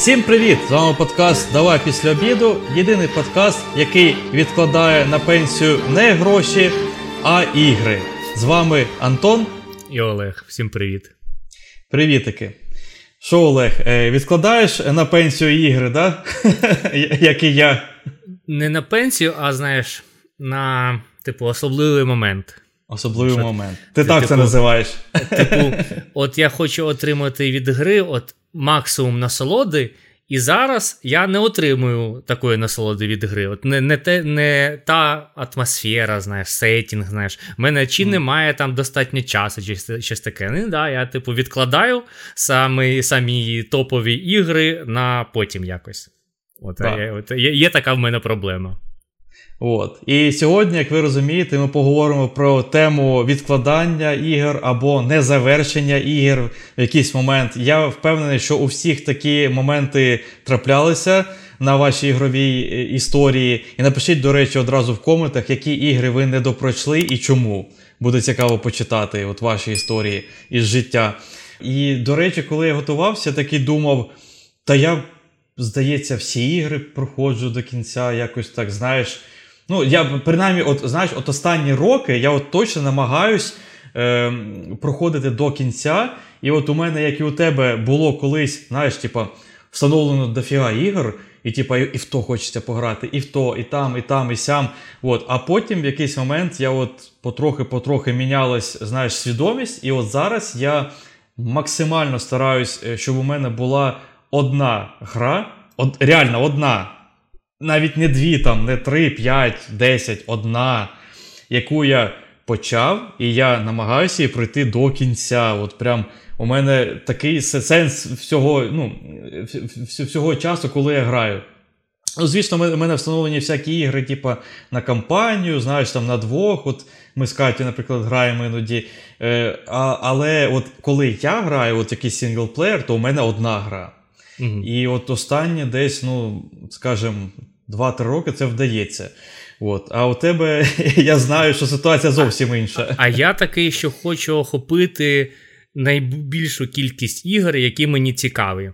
Всім привіт! З вами подкаст Давай після обіду. Єдиний подкаст, який відкладає на пенсію не гроші, а ігри. З вами Антон і Олег. Всім привіт. Привітики. Що, Олег, е, відкладаєш на пенсію ігри, да? як і я? Не на пенсію, а знаєш, на типу особливий момент. Особливий Що, момент. Ти, ти так типу, це називаєш. Типу, от я хочу отримати від гри от максимум насолоди. І зараз я не отримую такої насолоди від гри. От не не, те, не та атмосфера, знаєш, сетінг, знаєш. У мене чи mm. немає там достатньо часу, чи щось таке. Ну, да, Я, типу, відкладаю самі самі топові ігри на потім якось. От, да. я, от є, є така в мене проблема. От. І сьогодні, як ви розумієте, ми поговоримо про тему відкладання ігор або незавершення ігор в якийсь момент. Я впевнений, що у всіх такі моменти траплялися на вашій ігровій е, історії. І напишіть, до речі, одразу в коментах, які ігри ви не допройшли і чому. Буде цікаво почитати от ваші історії із життя. І, до речі, коли я готувався, такий думав, та я, здається, всі ігри проходжу до кінця, якось так, знаєш. Ну, я принаймні, от знаєш, от останні роки я от точно намагаюсь е, проходити до кінця. І от у мене, як і у тебе, було колись, знаєш, типа, встановлено дофіга ігор, і типа, і в то хочеться пограти, і в то, і там, і там, і сям. От. А потім в якийсь момент я от потрохи-потрохи мінялась, знаєш, свідомість. І от зараз я максимально стараюсь, е, щоб у мене була одна гра, от, реально одна навіть не дві, там, не три, п'ять, десять, одна, яку я почав, і я намагаюся її пройти до кінця. От прям у мене такий сенс всього ну, всього часу, коли я граю. Ну, Звісно, в мене встановлені всякі ігри, типу, на кампанію, знаєш, там на двох. От Ми з Катю, наприклад, граємо іноді. Е, а, Але от коли я граю, от якийсь single player, то у мене одна гра. Угу. І от останнє десь, ну, скажімо, 2-3 роки це вдається. От. А у тебе я знаю, що ситуація зовсім інша. А я такий, що хочу охопити найбільшу кількість ігор, які мені цікаві.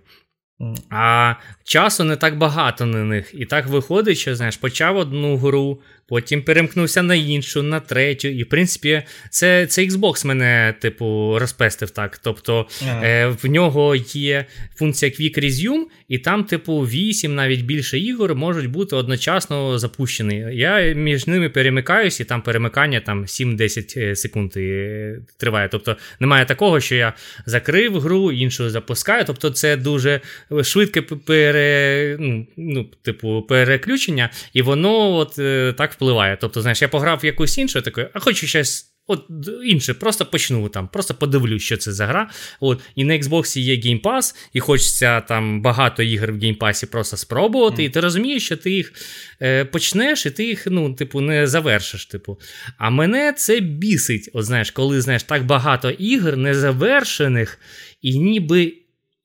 А часу не так багато на них. І так виходить, що знаєш, почав одну гру, потім перемкнувся на іншу, на третю. І, в принципі, це це Xbox мене, типу, розпестив так. Тобто ага. е, в нього є функція Quick Resume, і там, типу, 8, навіть більше ігор можуть бути одночасно запущені. Я між ними перемикаюсь, і там перемикання там 7-10 е, секунд е, триває. Тобто немає такого, що я закрив гру, іншу запускаю. Тобто, це дуже швидке пере, ну, ну, типу, переключення, і воно от е, так впливає. Тобто, знаєш, я пограв в якусь іншу, таке, а хочу щось. От інше, просто почну там, просто подивлюсь, що це за гра. От, І на Xbox є Game Pass, і хочеться там багато ігор в Game Pass просто спробувати. Mm. І ти розумієш, що ти їх е, почнеш, і ти їх, ну, типу, не завершиш. Типу. А мене це бісить. От знаєш, коли знаєш, так багато ігор незавершених, і ніби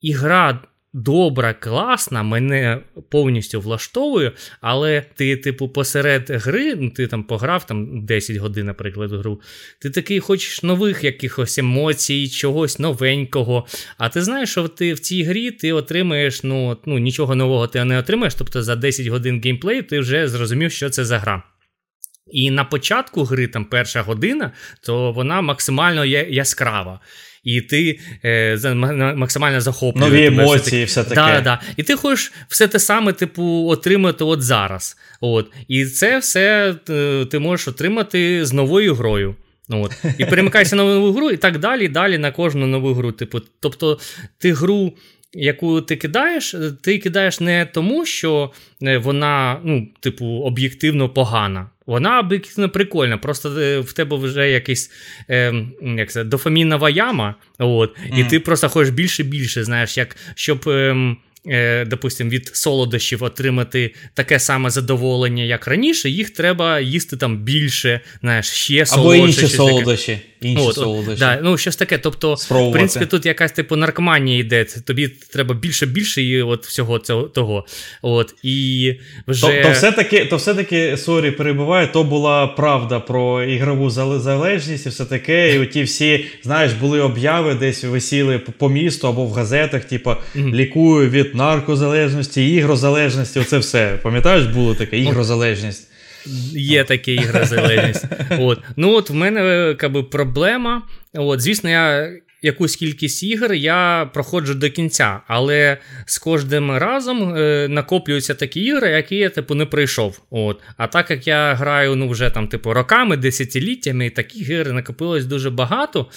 ігра добра, класна, мене повністю влаштовує, але ти, типу, посеред гри, ну ти там пограв там 10 годин, наприклад, гру, ти такий хочеш нових якихось емоцій, чогось новенького. А ти знаєш, що ти в цій грі ти отримаєш, ну, ну нічого нового ти не отримаєш, тобто за 10 годин геймплею ти вже зрозумів, що це за гра. І на початку гри, там перша година, то вона максимально яскрава і ти е, максимально захоплює. Нові емоції, все таке. Да, да. І ти хочеш все те саме, типу, отримати от зараз. От. І це все е, ти можеш отримати з новою грою. От. І перемикаєшся на нову гру, і так далі, далі на кожну нову гру. Типу, Тобто ти гру яку ти кидаєш, ти кидаєш не тому, що е, вона, ну, типу, об'єктивно погана. Вона об'єктивно прикольна, просто е, в тебе вже якась е, як це, дофамінова яма, от, mm. і ти просто хочеш більше більше, знаєш, як щоб. Е, е, допустим, від солодощів отримати таке саме задоволення, як раніше, їх треба їсти там більше, знаєш, ще солодше. Або інші солодощі. Інші от, солодощі. Да, ну, щось таке. Тобто, в принципі, тут якась типу наркоманія йде. Тобі треба більше більше і от всього цього того. От, і вже... То, то все-таки, то все-таки, sorry, перебиваю, то була правда про ігрову залежність і все таке. І оті всі, знаєш, були об'яви, десь висіли по місту або в газетах, типу, mm-hmm. лікую від наркозалежності, ігрозалежності. Оце все. Пам'ятаєш, було таке ігрозалежність? Є таке ігрозалежність. От. Ну от в мене якби, проблема. От, Звісно, я якусь кількість ігор я проходжу до кінця, але з кожним разом е, накоплюються такі ігри, які я типу не пройшов. От. А так як я граю ну, вже там, типу, роками, десятиліттями, таких ігор накопилось дуже багато.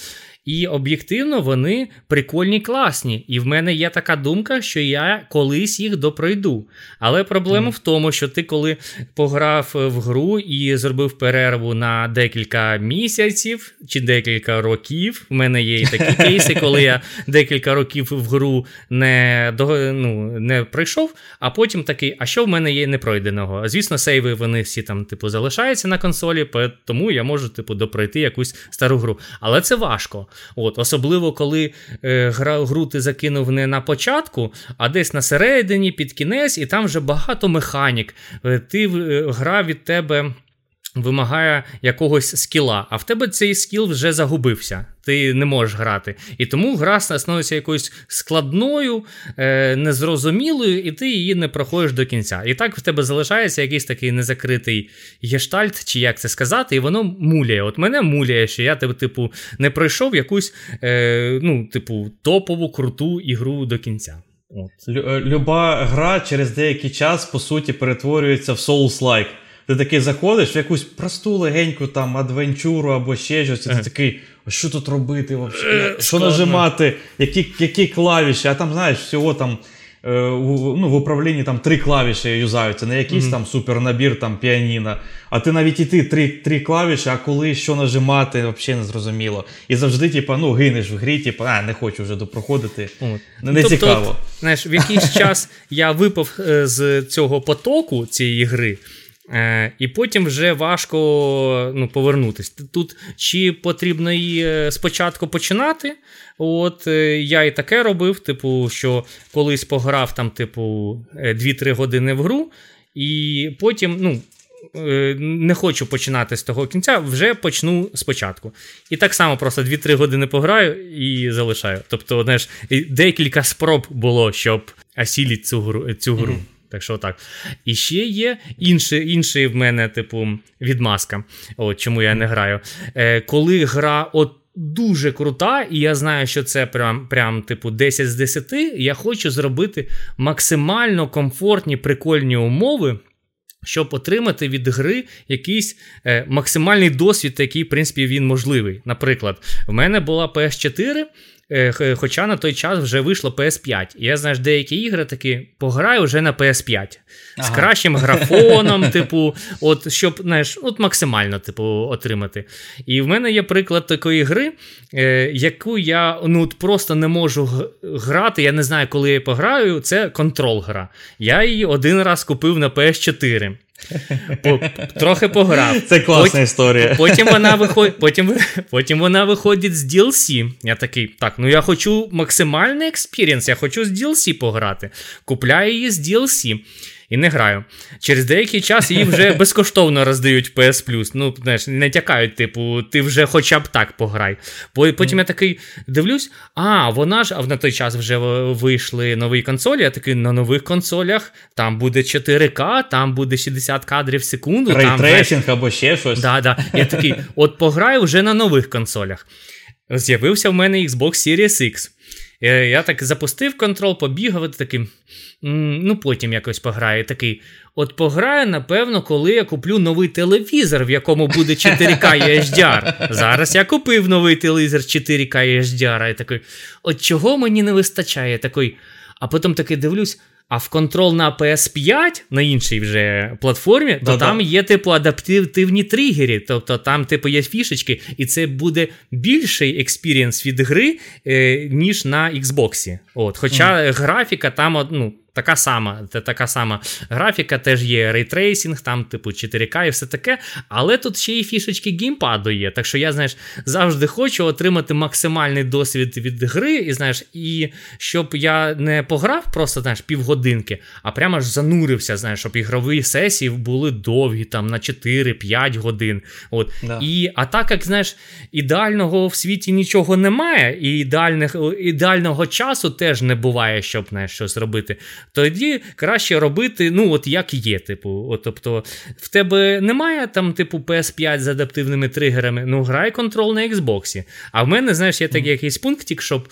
І об'єктивно вони прикольні, класні. І в мене є така думка, що я колись їх допройду. Але проблема mm. в тому, що ти, коли пограв в гру і зробив перерву на декілька місяців чи декілька років. В мене є і такі кейси, коли я декілька років в гру не ну, не пройшов, а потім такий, а що в мене є непройденого? Звісно, сейви вони всі там, типу, залишаються на консолі, тому я можу, типу, допройти якусь стару гру. Але це важко. От, Особливо, коли е, гра, гру ти закинув не на початку, а десь на середині, під кінець, і там вже багато механік. Е, ти е, гра від тебе вимагає якогось скіла, а в тебе цей скіл вже загубився. Ти не можеш грати. І тому гра становиться якоюсь складною, е, незрозумілою, і ти її не проходиш до кінця. І так в тебе залишається якийсь такий незакритий гештальт, чи як це сказати, і воно муляє. От мене муляє, що я типу, не пройшов якусь е, ну, типу, топову круту ігру до кінця. От. Люба гра через деякий час, по суті, перетворюється в Souls-like. Ти такий заходиш в якусь просту легеньку там адвенчуру або ще щось, і ти такий, а що тут робити? взагалі? Е, що нажимати, які які клавіші, а там, знаєш, всього там. Е, ну, В управлінні там три клавіші юзаються, не якийсь mm-hmm. там супернабір там піаніно. А ти навіть і ти три три клавіші, а коли що нажимати, взагалі не зрозуміло. І завжди, типу, ну, гинеш в грі, типу, а не хочу вже допроходити. Mm. Не, не тобто, цікаво. Знаєш, в якийсь час я випав е, з цього потоку цієї гри. Е, І потім вже важко ну, повернутися. Тут чи потрібно її е, спочатку починати? От е, Я і таке робив, типу, що колись пограв там, типу, 2-3 е, години в гру, і потім, ну. Не хочу починати з того кінця, вже почну спочатку. І так само просто 2-3 години пограю і залишаю. Тобто, знаєш, декілька спроб було, щоб осілити цю гру. цю гру. Mm-hmm. Так що так. І ще є інший інший в мене, типу, відмазка. От чому я не граю. Е, Коли гра от дуже крута, і я знаю, що це прям, прям типу, 10 з 10, я хочу зробити максимально комфортні, прикольні умови. Щоб отримати від гри якийсь е, максимальний досвід, який, в принципі, він можливий. Наприклад, в мене була PS4, Е, хоча на той час вже вийшло PS5. І я знаєш, деякі ігри такі пограю вже на PS5 ага. з кращим графоном, типу, от щоб знаєш, от максимально типу, отримати. І в мене є приклад такої гри, е, яку я ну, просто не можу грати. Я не знаю, коли я пограю. Це Control гра. Я її один раз купив на PS4. По, Трохи пограв. Це класна потім, історія. Потім вона виходить потім, потім вона виходить з DLC. Я такий, так, ну я хочу максимальний experience, я хочу з DLC пограти. Купляю її з DLC і не граю. Через деякий час її вже безкоштовно роздають PS Plus. Ну, знаєш, не тякають, типу, ти вже хоча б так пограй. Потім я такий дивлюсь, а, вона ж, а на той час вже вийшли нові консолі. Я такий на нових консолях там буде 4К, там буде 60 кадрів в секунду. Рейтрейсинг або ще щось. Да, да. Я такий, от пограю вже на нових консолях. З'явився в мене Xbox Series X. Е, я так запустив Control, побігав, такий. Ну, потім якось пограю. Такий. От пограю, напевно, коли я куплю новий телевізор, в якому буде 4К HDR. Зараз я купив новий телевізор 4К HDR. І такий, от чого мені не вистачає? Такий, А потім таки дивлюсь. А в Control на PS5 на іншій вже платформі, то Да-да. там є, типу, адаптивні тригери. Тобто там, типу, є фішечки, і це буде більший experience від гри, е, ніж на Xbox. От. Хоча mm. графіка там ну, така сама така сама графіка, теж є ray tracing, там, типу, 4К і все таке. Але тут ще й фішечки геймпаду є. Так що я, знаєш, завжди хочу отримати максимальний досвід від гри, і знаєш, і щоб я не пограв просто знаєш, півгодинки, а прямо ж занурився, знаєш, щоб ігрові сесії були довгі, там на 4-5 годин. От. Да. І, А так як знаєш, ідеального в світі нічого немає, і ідеальних, ідеального часу теж не буває, щоб знаєш, щось робити. Тоді краще робити, ну, от як є. Типу, от, Тобто, в тебе немає там, типу, PS5 з адаптивними тригерами, ну грай контрол на Xbox. А в мене, знаєш, є такий якийсь пунктик, щоб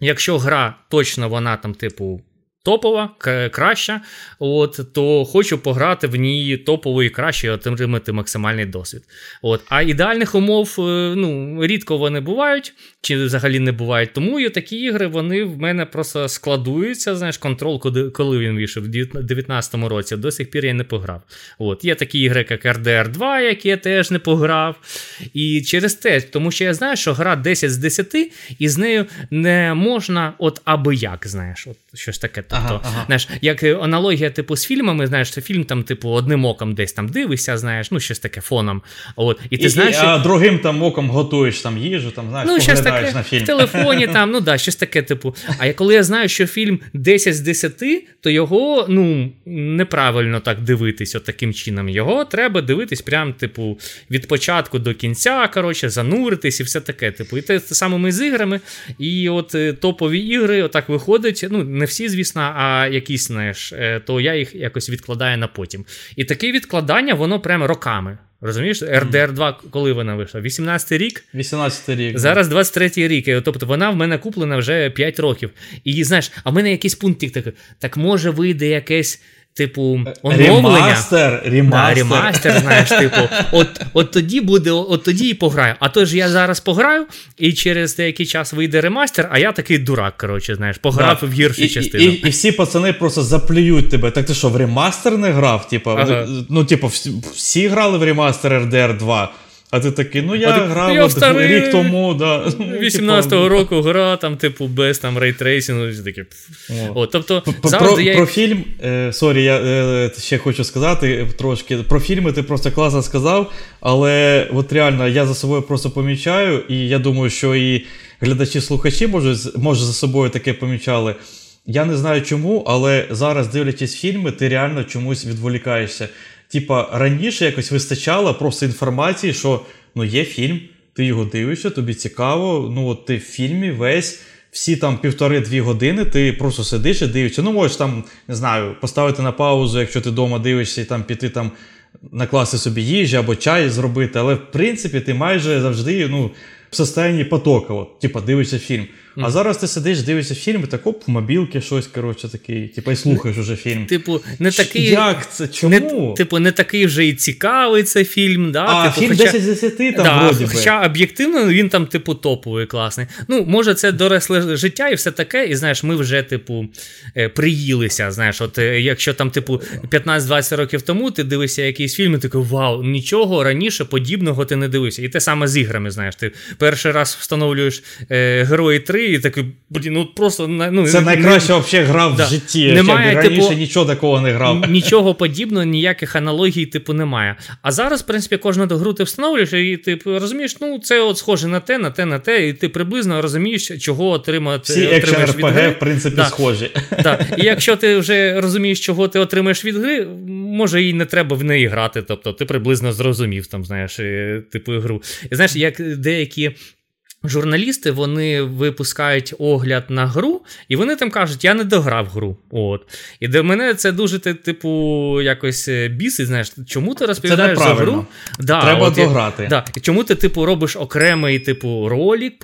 якщо гра точно вона там, типу, топова, краща, от, то хочу пограти в ній топово і краще і отримати максимальний досвід. От. А ідеальних умов е, ну, рідко вони бувають, чи взагалі не бувають. Тому і такі ігри вони в мене просто складуються. Знаєш, контрол, коли він вийшов, в 2019 році, до сих пір я не пограв. От. Є такі ігри, як RDR 2, які я теж не пограв. І через те, тому що я знаю, що гра 10 з 10, і з нею не можна от аби як, знаєш, от щось таке. Тобто, ага, ага. знаєш, як аналогія, типу, з фільмами, знаєш, це фільм там, типу, одним оком десь там дивишся, знаєш, ну щось таке фоном. От, І ти і, знаєш, і, а другим там оком готуєш там їжу, там, знаєш, ну, щось таке, на фільм. В телефоні там, ну да, щось таке, типу. А коли я знаю, що фільм 10 з 10, то його ну, неправильно так дивитись от таким чином. Його треба дивитись прям, типу, від початку до кінця, коротше, зануритись і все таке. Типу, І те, те саме з іграми. І от е, топові ігри, отак виходить. Ну, не всі, звісно, а якісь, знаєш, е, то я їх якось відкладаю на потім. І таке відкладання, воно прямо роками. Розумієш, rdr 2 коли вона вийшла? 18-й рік? 18-й рік. Зараз 23-й рік. Тобто вона в мене куплена вже 5 років. І знаєш, а в мене якийсь пункт такий, так може вийде якесь типу, е, оновлення. Ремастер, ремастер. Да, ремастер, знаєш, типу, от от тоді буде, от тоді і пограю. А то ж я зараз пограю, і через деякий час вийде ремастер, а я такий дурак, коротше, знаєш, пограв да. в гіршу і, частину. І, і, і всі пацани просто заплюють тебе. Так ти що, в ремастер не грав? Типу, ага. ну, типу, всі, всі грали в ремастер RDR 2. А ти такий, ну я грав я от рік тому. да. 18-го ну, року гра, там, типу, без там рейтрейсингу. такі. О. тобто, Про я... про фільм, е, sorry, я е, ще хочу сказати трошки. Про фільми ти просто класно сказав, але от реально я за собою просто помічаю, і я думаю, що і глядачі-слухачі може, може за собою таке помічали. Я не знаю чому, але зараз, дивлячись фільми, ти реально чомусь відволікаєшся. Типа, раніше якось вистачало просто інформації, що ну є фільм, ти його дивишся, тобі цікаво. Ну, от ти в фільмі весь. Всі там півтори-дві години ти просто сидиш і дивишся. Ну, можеш там, не знаю, поставити на паузу, якщо ти вдома дивишся, і там піти там накласти собі їжі або чай зробити. Але в принципі ти майже завжди ну, в состоянні потока. От, Типа дивишся фільм. Mm. А зараз ти сидиш, дивишся фільм, і так оп, в мобілки щось, коротше, такий, типу, і слухаєш уже фільм. Типу, не такий. Як це? Чому? Не, типу, не такий вже і цікавий цей фільм. Да? А, типу, фільм хоча... 10 з 10 там да, вроді би. Хоча об'єктивно він там, типу, топовий, класний. Ну, може, це доросле життя і все таке, і знаєш, ми вже, типу, е, приїлися. Знаєш, от е, якщо там, типу, 15-20 років тому ти дивишся якийсь фільм, і такий вау, нічого раніше подібного ти не дивився. І те саме з іграми, знаєш, ти перший раз встановлюєш е, Герої 3 і такий блін, ну просто ну, Це найкраща взагалі гра в да. житті. Немає, я раніше типу, нічого такого не грав. Нічого подібного, ніяких аналогій, типу, немає. А зараз, в принципі, кожну гру ти встановлюєш, і ти типу, розумієш, ну це от схоже на те, на те, на те, і ти приблизно розумієш, чого отримати. Всі екшен РПГ, в принципі, да. схожі. Да. І якщо ти вже розумієш, чого ти отримаєш від гри, може і не треба в неї грати. Тобто ти приблизно зрозумів там, знаєш, е, типу гру. І знаєш, як деякі Журналісти вони випускають огляд на гру, і вони там кажуть, я не дограв гру. От. І для мене це дуже, типу, якось е, бісить. Знаєш, чому ти розповідаєш за гру? Да, Треба от, дограти. Да. І Чому ти, типу, робиш окремий типу, ролик,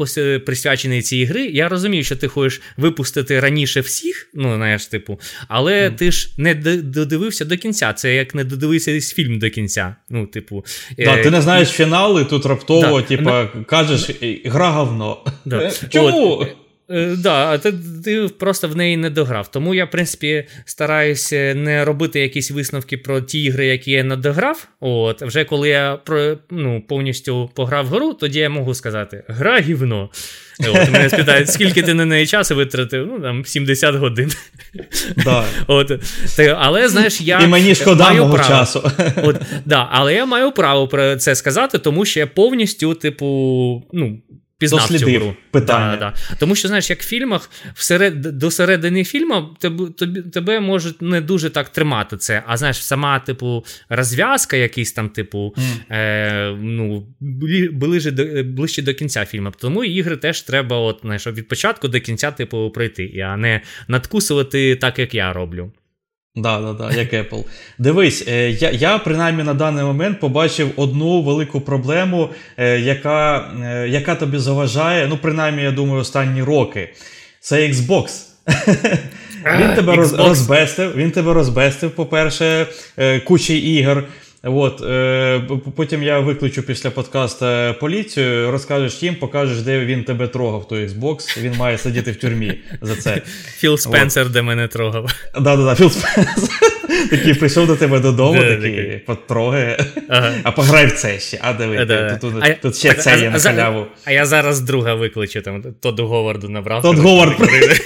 присвячений цій гри? Я розумію, що ти хочеш випустити раніше всіх, ну, знаєш, типу, але mm. ти ж не додивився до кінця. Це як не додивився фільм до кінця. Ну, типу, да, е... Ти не знаєш фінал, і тут раптово, да. типу, кажеш, гра гра говно. Да. Чому? От. е, да, а ти, ти просто в неї не дограв. Тому я, в принципі, стараюся не робити якісь висновки про ті ігри, які я не дограв. От, вже коли я про, ну, повністю пограв гру, тоді я можу сказати: гра гівно. От, Мене спитають, скільки ти на неї часу витратив? Ну, там 70 годин. Да. От, Але знаєш, я. І мені шкода маю мого право. часу. От, да, Але я маю право про це сказати, тому що я повністю, типу, ну, пізнав цю гру. питання. Да, да. Тому що, знаєш, як в фільмах, всеред, до середини фільму тебе, тебе можуть не дуже так тримати це. А знаєш, сама, типу, розв'язка, якийсь там, типу, mm. е, ну, ближче до ближче до кінця фільму. Тому ігри теж треба, от, знаєш, від початку до кінця, типу, пройти, а не надкусувати так, як я роблю. Да, да, да, як Apple. Дивись, е, я я принаймні на даний момент побачив одну велику проблему, е, яка е, яка тобі заважає, ну, принаймні, я думаю, останні роки. Це Xbox. Він тебе розбестив, він тебе розбестив, по-перше, кучі ігор. От, е, Потім я виключу після подкасту поліцію, розкажеш їм, покажеш, де він тебе трогав, той Xbox. Він має сидіти в тюрмі за це. Філ Спенсер, де мене трогав. Да-да-да, Філ Спенсер. Такий прийшов до тебе додому, такий потрогає, а пограй в це ще. А диви, тут ще це є на халяву. А я зараз друга викличу, там Тодду Говарду набрав. Тодд Говард.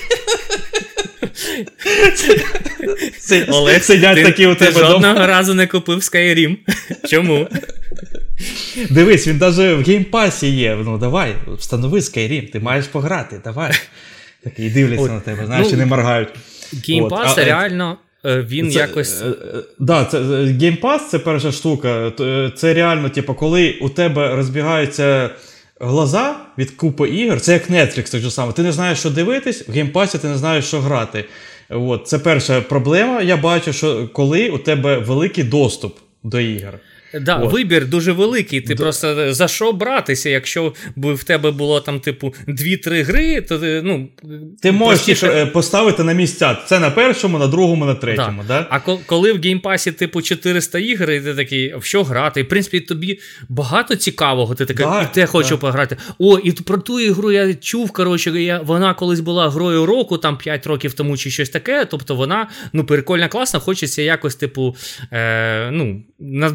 Олег, сидять ти, такі у тебе ти жодного дома. разу не купив Skyrim. Чому? Дивись, він навіть в геймпасі є. Ну давай, встанови Skyrim, ти маєш пограти, давай. Такий дивляться От, на тебе, знаєш, ну, і не моргають. Game Pass реально. Е, він це, якось. Е, е, да, це Game Pass це перша штука. Це реально, типу, коли у тебе розбігаються глаза від купи ігор, це як Netflix, так же саме. Ти не знаєш, що дивитись, в геймпасі ти не знаєш, що грати. От, Це перша проблема. Я бачу, що коли у тебе великий доступ до ігор. Да, От. Вибір дуже великий. Ти да. просто за що братися? Якщо б в тебе було там, типу, 2-3 гри, то ти ну. Ти можеш простіше... поставити на місця. Це на першому, на другому, на третьому. Да. да? А коли в геймпасі, типу, 400 ігр, і ти такий, в що грати? І в принципі, тобі багато цікавого, ти такий, да, і те хочу пограти. О, і про ту ігру я чув. Коротше, я, вона колись була грою року, там 5 років тому чи щось таке. Тобто вона ну, прикольна, класна, хочеться якось, типу, е, ну,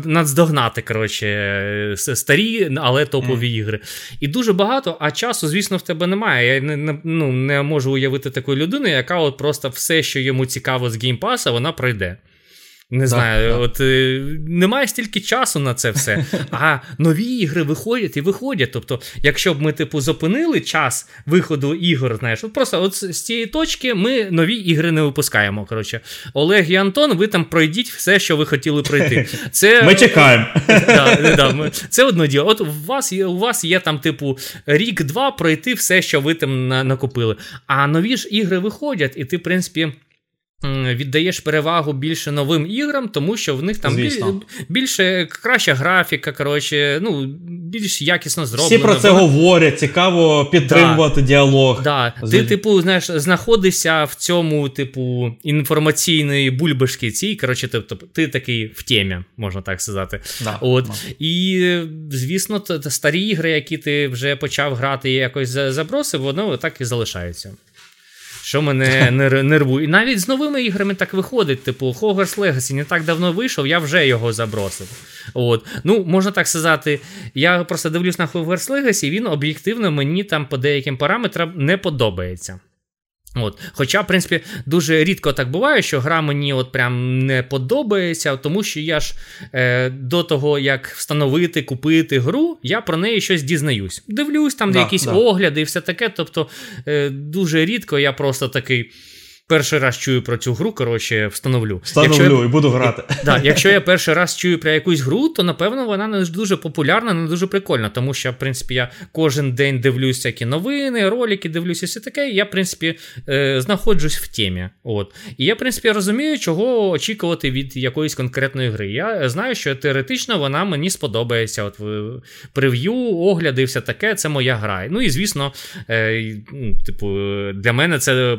надздогнати догнати, коротше, старі, але топові mm. ігри. І дуже багато, а часу, звісно, в тебе немає. Я не не, ну, не можу уявити такої людини, яка от просто все, що йому цікаво з геймпаса, вона пройде. Не знаю, да, от е, немає стільки часу на це все. А нові ігри виходять і виходять. Тобто, якщо б ми, типу, зупинили час виходу ігор, знаєш, от просто от з цієї точки ми нові ігри не випускаємо. Коротше, Олег і Антон, ви там пройдіть все, що ви хотіли пройти. Це Ми чекаємо. Да, да, ми, Це одно діло. От у вас є у вас є там, типу, рік-два пройти все, що ви там накопили. А нові ж ігри виходять, і ти, в принципі віддаєш перевагу більше новим іграм, тому що в них там біль, більше краща графіка, коротше, ну, більш якісно зроблено. Всі про це Бо... говорять, цікаво підтримувати да, діалог. Да. Ти, типу, знаєш, знаходишся в цьому, типу, інформаційної бульбашки цій. Коротше, тобто, ти такий в темі, можна так сказати. Да, От. І, звісно, старі ігри, які ти вже почав грати і якось забросив, воно так і залишаються що мене нервує. Навіть з новими іграми так виходить. Типу, Hogwarts Legacy не так давно вийшов, я вже його забросив. От. Ну, Можна так сказати, я просто дивлюсь на Hogwarts Legacy, він об'єктивно мені там по деяким параметрам не подобається. От. Хоча, в принципі, дуже рідко так буває, що гра мені от прям не подобається, тому що я ж е, до того, як встановити, купити гру, я про неї щось дізнаюсь. Дивлюсь, там да, якісь да. огляди і все таке. Тобто е, дуже рідко я просто такий перший раз чую про цю гру, коротше, встановлю. Встановлю якщо і буду грати. Да, Якщо я перший раз чую про якусь гру, то напевно вона не дуже популярна, не дуже прикольна. Тому що, в принципі, я кожен день дивлюся всякі новини, ролики, дивлюся все таке. І я, в принципі, е, знаходжусь в темі. От. І я, в принципі, розумію, чого очікувати від якоїсь конкретної гри. Я знаю, що теоретично вона мені сподобається. От прев'ю, огляди, все таке, це моя гра. Ну і звісно, е, типу, для мене це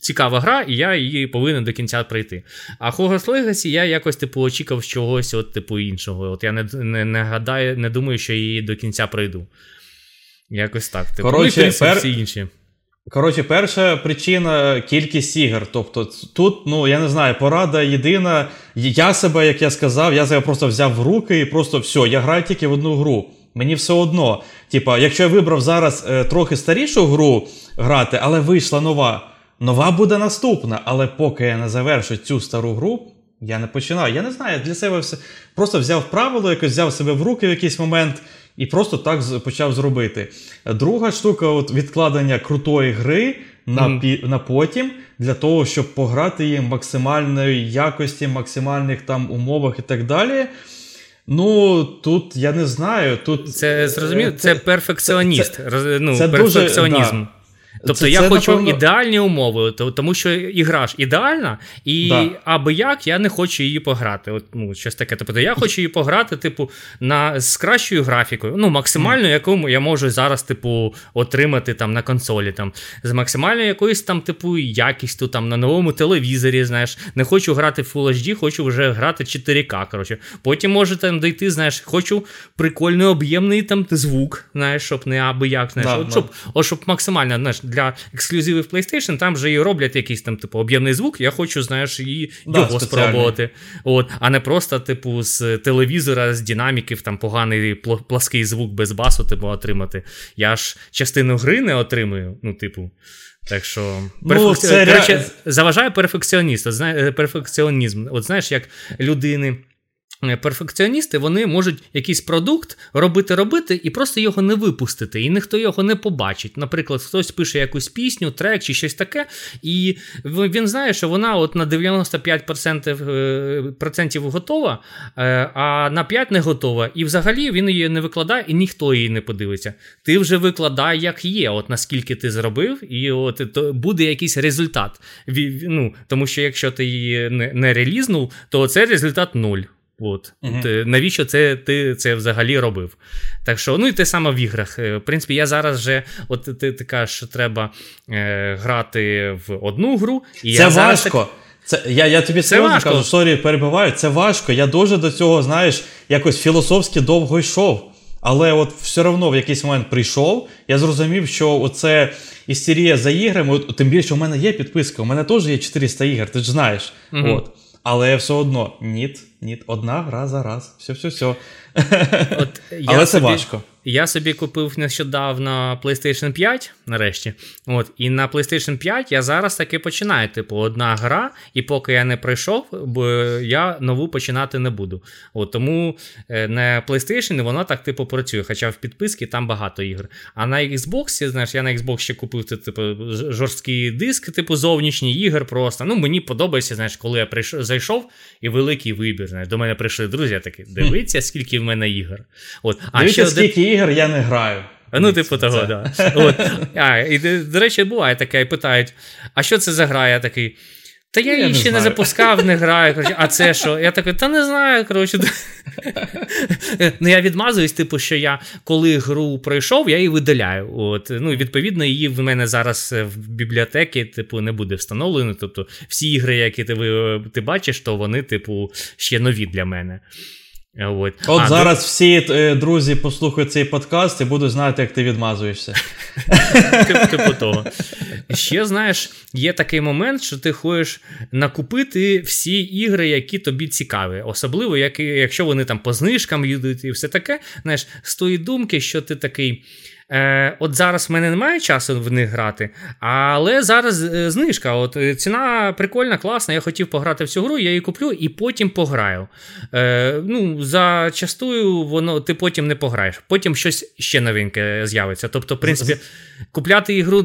цікаво цікава гра, і я її повинен до кінця пройти. А Hogwarts Legacy я якось типу очікав чогось от, типу, іншого. От Я не не, не гадаю, не думаю, що її до кінця пройду. Якось так. Типу. Коротше, ну, пер... всі інші. Коротше, перша причина кількість ігор. Тобто, тут, ну я не знаю, порада єдина. Я себе, як я сказав, я себе просто взяв в руки і просто все, я граю тільки в одну гру. Мені все одно. Типа, якщо я вибрав зараз е, трохи старішу гру грати, але вийшла нова, нова буде наступна. Але поки я не завершу цю стару гру, я не починаю. Я не знаю, для себе все просто взяв правило, якось взяв себе в руки в якийсь момент. І просто так почав зробити. Друга штука от відкладення крутої гри на mm. на потім, для того, щоб пограти її максимальної якості, максимальних там умовах і так далі. Ну, тут я не знаю. тут... Це зрозуміло, це, це перфекціоніст. Це, ну, це перфекціонізм. Дуже, да. Тобто це, я це, хочу напевно... ідеальні умови, тому що ігра ж ідеальна, і да. аби як я не хочу її пограти. От, ну, щось таке. Тобто я хочу її пограти, типу, на, з кращою графікою, ну, максимально, яку я можу зараз, типу, отримати там на консолі. там, З максимальною якоюсь там, типу, якістю там на новому телевізорі. знаєш, Не хочу грати в Full HD, хочу вже грати 4К. коротше. Потім може там дійти, знаєш, хочу прикольний об'ємний там звук, знаєш, щоб не аби як, знаєш, да, от, щоб, от, щоб максимально, знаєш, для ексклюзивів PlayStation, там вже і роблять якийсь там, типу, об'ємний звук. Я хочу, знаєш, і да, його спробувати. От, А не просто, типу, з телевізора, з динаміків, там поганий плаский звук без басу, типу, отримати. Я ж частину гри не отримую, ну, типу. Так що ну, це... Короче, заважає перфекціоніст. От, перфекціонізм. От знаєш, як людини. Е, перфекціоністи вони можуть якийсь продукт робити, робити і просто його не випустити, і ніхто його не побачить. Наприклад, хтось пише якусь пісню, трек чи щось таке, і він знає, що вона от на 95% е, процентів готова, е, а на 5% не готова. І взагалі він її не викладає, і ніхто її не подивиться. Ти вже викладай, як є, от наскільки ти зробив, і от то буде якийсь результат. Ну, Тому що якщо ти її не, релізнув, то це результат нуль. От. Угу. Ти, Навіщо це ти це взагалі робив? Так що, ну і те саме в іграх. Е, в принципі, я зараз вже, от ти, ти кажеш, що треба е, грати в одну гру. І Це я важко. Так... Це, Я я тобі серйозно кажу, sorry, перебиваю, це важко. Я дуже до цього, знаєш, якось філософськи довго йшов. Але от все одно в якийсь момент прийшов, я зрозумів, що оце істерія за іграми, от, тим більше у мене є підписка, у мене теж є 400 ігор, ти ж знаєш. Угу. От. Але все одно ніт, ніт, одна гра за раз. Все, все, все. От Але це собі, важко. Я собі купив нещодавно PlayStation 5, нарешті. От, І на PlayStation 5 я зараз таки починаю. Типу, одна гра, і поки я не пройшов, бо я нову починати не буду. От, Тому е, на PlayStation вона так типу працює, хоча в підписці там багато ігр. А на Xbox, знаєш, я на Xbox ще купив типу, жорсткий диск, типу зовнішній ігор просто. Ну, Мені подобається, знаєш, коли я прийшов, зайшов і великий вибір. Знаєш, До мене прийшли друзі, я такі, дивіться, скільки в мене ігор. От, а Дивіться, ще скільки один... ігор я не граю. Ну, типу того. Да. От. А, і, До речі, буває таке, і питають: а що це за гра? Я такий. Та я, я її не ще знаю. не запускав, не граю. Коротше, а це що? Я такий, та не знаю. коротше. Ну, Я відмазуюсь, типу, що я коли гру пройшов, я її видаляю. От, ну, Відповідно, її в мене зараз в бібліотеці типу, не буде встановлено. Тобто, всі ігри, які ти ти бачиш, то вони, типу, ще нові для мене. От, От а, зараз ну... всі е, друзі послухають цей подкаст і будуть знати, як ти відмазуєшся. Типу того. Ще знаєш, є такий момент, що ти хочеш накупити всі ігри, які тобі цікаві. Особливо, якщо вони там по знижкам їдуть і все таке. Знаєш, з тої думки, що ти такий. Е, От зараз в мене немає часу в них грати, але зараз е, знижка. От е, Ціна прикольна, класна. Я хотів пограти всю гру, я її куплю і потім пограю. Е, ну, Зачастую воно ти потім не пограєш. Потім щось ще новеньке з'явиться. Тобто, в принципі, купляти ігру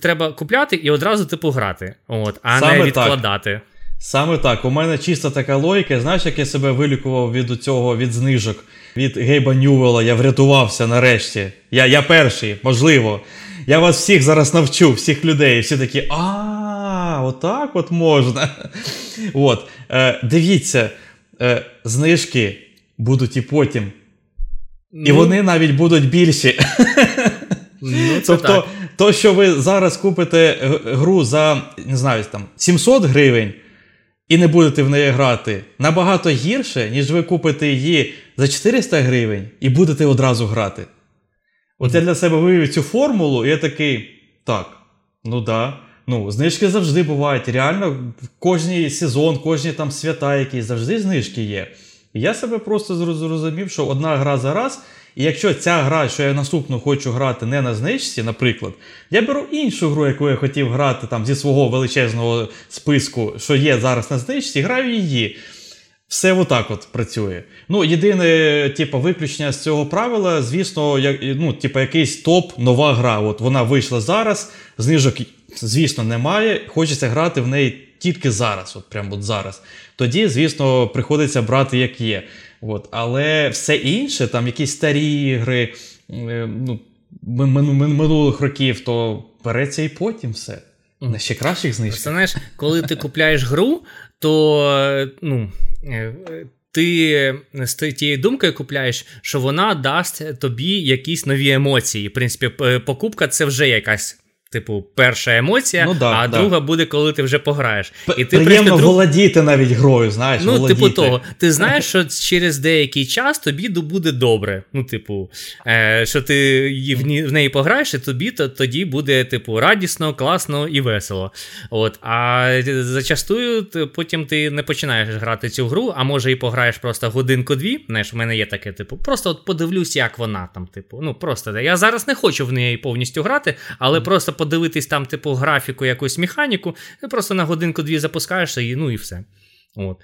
треба купляти і одразу типу грати, от, а Саме не відкладати. Так. Саме так. У мене чиста така логіка. Знаєш, як я себе вилікував від цього від знижок від Гейба Ньювела. Я врятувався нарешті. Я я перший, можливо. Я вас всіх зараз навчу, всіх людей. Всі такі, а, отак от можна. От, е, Дивіться, е, знижки будуть і потім. І ну, вони навіть будуть більші. Ну, це Тобто, так. то, що ви зараз купите гру за не знаю, там 700 гривень і не будете в неї грати набагато гірше, ніж ви купите її за 400 гривень і будете одразу грати. От я для себе вивів цю формулу, і я такий, так, Ну. Да. Ну, знижки завжди бувають. Реально, кожний сезон, кожні там свята якісь завжди знижки є. І я себе просто зрозумів, що одна гра за раз. І якщо ця гра, що я наступну хочу грати не на знижці, наприклад, я беру іншу гру, яку я хотів грати там зі свого величезного списку, що є зараз на знижці, граю її. Все отак от працює. Ну, єдине, типу, виключення з цього правила, звісно, як, ну, типу, якийсь топ, нова гра. От вона вийшла зараз, знижок, звісно, немає. Хочеться грати в неї тільки зараз, от прямо от зараз. Тоді, звісно, приходиться брати як є. От. Але все інше, там якісь старі ігри е, ну, минулих років, то береться і потім все. На ще кращих знижках. Знаєш, коли ти купляєш гру, то ну, е, ти з тією думкою купляєш, що вона дасть тобі якісь нові емоції. В принципі, покупка це вже якась Типу, перша емоція, ну, да, а да. друга буде, коли ти вже пограєш. І ти Приємно друг... володіти навіть грою, знаєш. Ну, володіти. типу, того, ти знаєш, що через деякий час тобі буде добре. Ну, типу, е, що ти в неї пограєш, і тобі то, тоді буде, типу, радісно, класно і весело. От, А зачастую ти, потім ти не починаєш грати цю гру, а може і пограєш просто годинку-дві. Знаєш, в мене є таке, типу, просто от подивлюсь, як вона там, типу. Ну, просто я зараз не хочу в неї повністю грати, але mm. просто подивитись там, типу, графіку, якусь механіку, ти просто на годинку-дві запускаєшся і ну і все. От.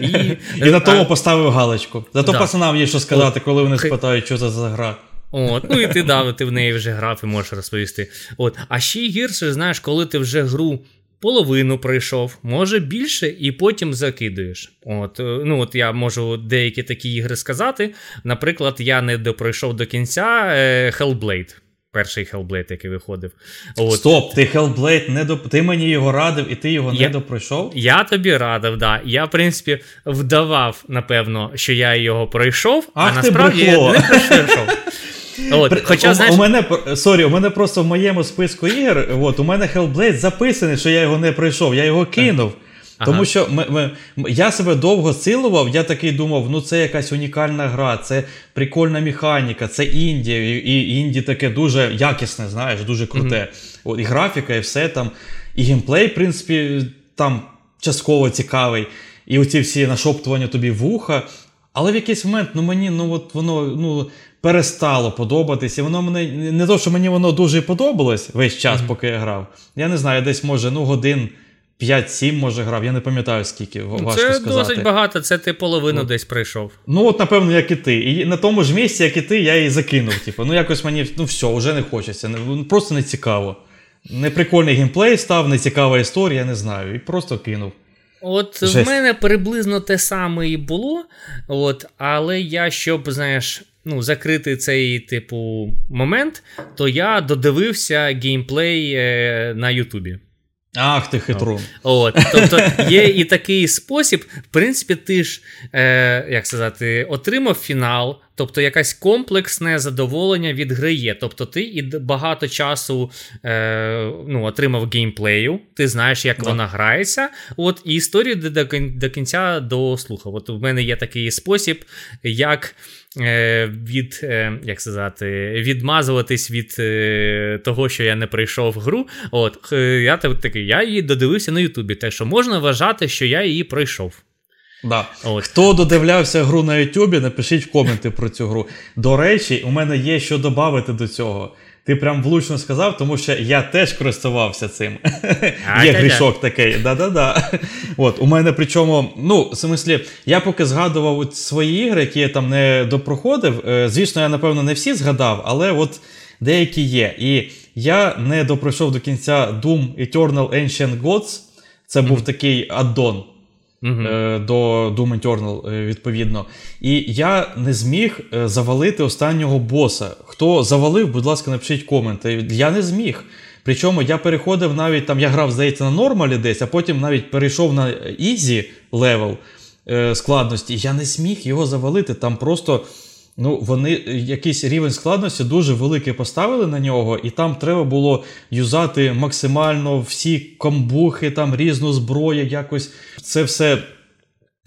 І і на тому поставив галочку. Зато да. пацанам є що сказати, коли вони спитають, що це за гра. От, Ну і ти да, ти в неї вже грав і можеш розповісти. От. А ще й гірше, знаєш, коли ти вже гру половину пройшов, може більше, і потім закидуєш. От, е, ну от Я можу деякі такі ігри сказати. Наприклад, я не допройшов до кінця е, Hellblade перший Hellblade, який виходив. От. Стоп, ти Hellblade не до... Ти мені його радив, і ти його я... не допройшов? Я тобі радив, да. Я, в принципі, вдавав, напевно, що я його пройшов, Ах, а насправді я не пройшов. От, хоча, у, знаєш... у мене сорі, у мене просто в моєму списку ігор, от, у мене Hellblade записаний, що я його не пройшов, я його кинув. Ага. Тому що ми, ми, я себе довго силував, я такий думав, ну це якась унікальна гра, це прикольна механіка, це інді, і, і інді таке дуже якісне, знаєш, дуже круте. Mm-hmm. От, І графіка, і все там. І геймплей, в принципі, там частково цікавий. І оці всі нашоптування тобі вуха. Але в якийсь момент ну мені ну от воно ну, перестало подобатися. Воно мене не то, що мені воно дуже подобалось весь час, mm-hmm. поки я грав. Я не знаю, десь може ну годин. 5-7, може, грав, я не пам'ятаю, скільки важко це сказати. Це досить багато, це ти половину ну, десь пройшов. Ну, от, напевно, як і ти. І на тому ж місці, як і ти, я її закинув. Типу, ну якось мені ну все, вже не хочеться. Ну, просто не цікаво. Неприкольний геймплей став, не цікава історія, я не знаю. І просто кинув. От Жесть. в мене приблизно те саме і було. От, Але я, щоб, знаєш, ну, закрити цей типу момент, то я додивився геймплей е, на Ютубі. Ах, ти хитрун. От, Тобто є і такий спосіб, в принципі, ти ж, е, як сказати, отримав фінал, тобто якесь комплексне задоволення від гри є. Тобто ти і багато часу е, ну, отримав геймплею, ти знаєш, як да. вона грається. От, І історію до, до кінця дослухав. От у мене є такий спосіб, як. Е, від, е, як сказати, відмазуватись від е, того, що я не прийшов в гру. От, Я такий, я її додивився на Ютубі, так що можна вважати, що я її пройшов. Да. От. Хто додивлявся гру на Ютубі, напишіть в коменти про цю гру. До речі, у мене є що додати до цього. Ти прям влучно сказав, тому що я теж користувався цим. Є грішок такий. Да-да-да. От, У мене причому, ну, в смислі, я поки згадував свої ігри, які я там не допроходив. Е, звісно, я, напевно, не всі згадав, але от деякі є. І я не допройшов до кінця Doom Eternal Ancient Gods. Це був такий аддон uh до Doom Eternal, е, відповідно. І я не зміг е, завалити останнього боса. Хто завалив, будь ласка, напишіть коменти. Я не зміг. Причому я переходив навіть там, я грав, здається, на нормалі десь, а потім навіть перейшов на easy level складності. Я не зміг його завалити. Там просто Ну, вони якийсь рівень складності дуже великий поставили на нього, і там треба було юзати максимально всі комбухи, там різну зброю, якось це все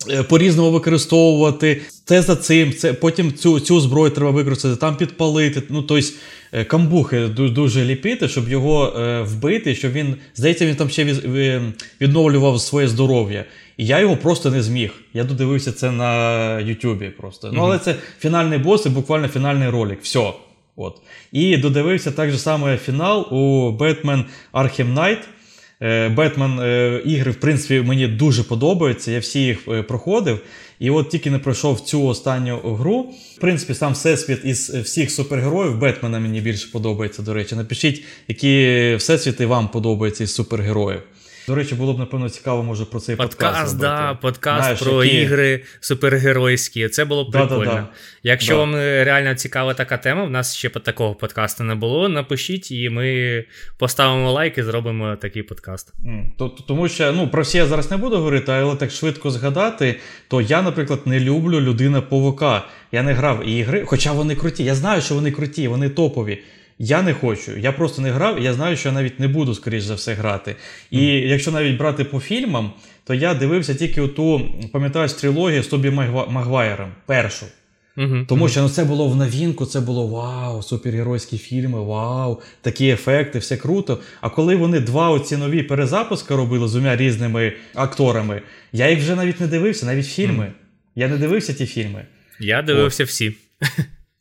Е, по-різному використовувати це за цим, це потім цю цю зброю треба використати, там підпалити. Ну тобто камбухи дуже ліпити, щоб його е, вбити. Щоб він здається, він там ще відновлював своє здоров'я. І я його просто не зміг. Я додивився це на Ютубі. Просто ну але це фінальний бос і буквально фінальний ролик. Все. От. І додивився так же саме фінал у Batman Arkham Knight. Бетмен ігри, в принципі, мені дуже подобаються. Я всі їх е, проходив. І от тільки не пройшов цю останню гру. В принципі, сам всесвіт із всіх супергероїв Бетмена мені більше подобається, до речі. Напишіть, які всесвіти вам подобаються із супергероїв. До речі, було б напевно цікаво, може про цей подкаст. Подкаст, да, подкаст Знаєш, про які... ігри супергеройські. Це було б прикольно. Да, да, да. Якщо вам реально цікава така тема, в нас ще такого подкасту не було. Напишіть, і ми поставимо лайк і зробимо такий подкаст. Тому що ну, про всі я зараз не буду говорити, але так швидко згадати, то я, наприклад, не люблю людина павука. Я не грав ігри, хоча вони круті. Я знаю, що вони круті, вони топові. Я не хочу. Я просто не грав, і я знаю, що я навіть не буду, скоріш за все, грати. І mm. якщо навіть брати по фільмам, то я дивився тільки ту, пам'ятаєш, трилогію з Тобі Магвайером, першу. Mm-hmm. Тому що ну, це було в новінку, це було вау, супергеройські фільми, вау, такі ефекти, все круто. А коли вони два оці нові перезапуски робили з двома різними акторами, я їх вже навіть не дивився, навіть фільми. Mm. Я не дивився ті фільми. Я дивився От. всі.